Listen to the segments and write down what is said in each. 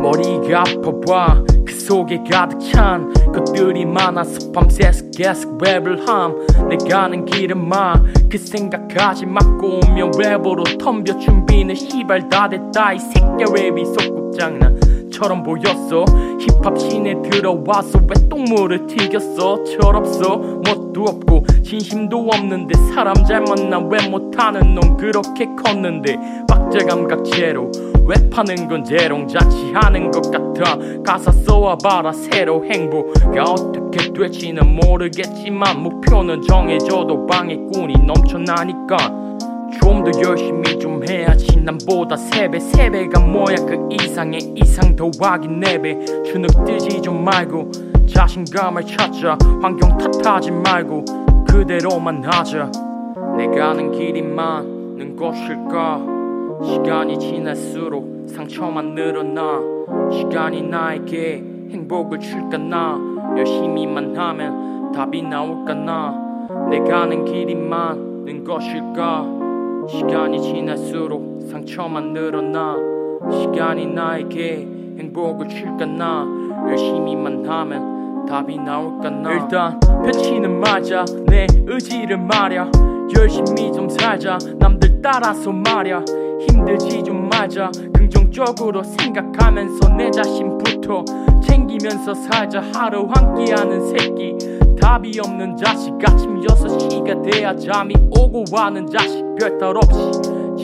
머리가 아파와 그 속에 가득 찬 것들이 많아서 밤새서 계속 랩을 함. 내가 아는 길은 막그 생각하지 막 오면 랩으로 덤벼 준비는 시발 다 됐다. 이 새끼 랩이 속국장난 처럼 보였어? 힙합 씬에 들어와서 왜 똥물을 튀겼어? 철없어. 멋도 없고 진심도 없는데 사람 잘 만나 왜 못하는 놈 그렇게 컸는데 박자 감각 제로 랩하는 건 재롱자치하는 것 같아. 가사 써와봐라 새로 행복가 어떻게 될지는 모르겠지만 목표는 정해져도 방해꾼이 넘쳐나니까. 좀 더 열심히 좀 해야지. 남보다 세배 세배가 뭐야? 그 이상의 이상 더하기 네배. 주눅 들지 좀 말고 자신감을 찾자 환경 탓하지 말고 그대로만 하자. 내가 아는 길이 많은 것일까 시간이 지날수록 상처만 늘어나 시간이 나에게 행복을 줄까 나 열심히만 하면 답이 나올까 나 내가 아는 길이 많은 것일까? 시간이 지날수록 상처만 늘어나 시간이 나에게 행복을 줄까 나 열심히만 하면 답이 나올까 나? 일단 펼치는 맞아 내 의지를 말야 열심히 좀 살자. 남들 따라서 말야. 힘들지 좀 맞아. 긍정적으로 생각하면서 내 자신부터 챙기면서 살자. 하루 함께하는 새끼. 답이 없는 자식. 아침 6시가 돼야 잠이 오고 하는 자식. 별탈 없이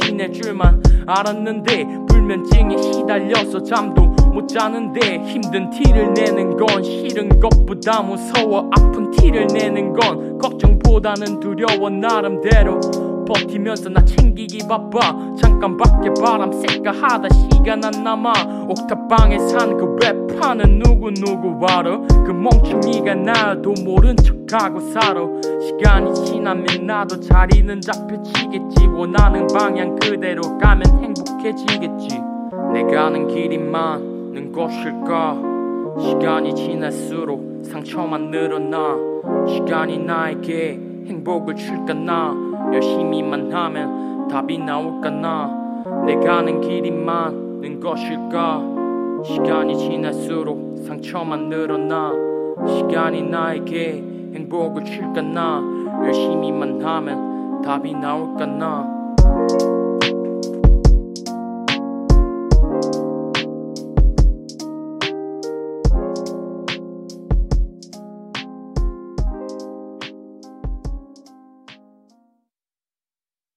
지낼 줄만 알았는데 불면증에 시달려서 잠도 못 자는데 힘든 티를 내는 건 싫은 것보다 무서워. 아픈 티를 내는 건 걱정 보다는 두려워 나름대로. 버티면서 나 챙기기 바빠. 잠깐 밖에 바람 쐴까 하다 시간 안 남아. 옥탑방에 사는 그 랩하는 누구누구 알아 그 멍청이가 나도 모른 척하고 살아. 시간이 지나면 나도 자리는 잡혀지겠지. 원하는 방향 그대로 가면 행복해지겠지. 내가 아는 길이 많은 것일까 시간이 지날수록 상처만 늘어나 시간이 나에게 행복을 줄까 나 열심히만 하면 답이 나올까 나 내가 아는 길이 많은 것일까? 시간이 지날수록 상처만 늘어나 시간이 나에게 행복을 줄까 나 열심히만 하면 답이 나올까 나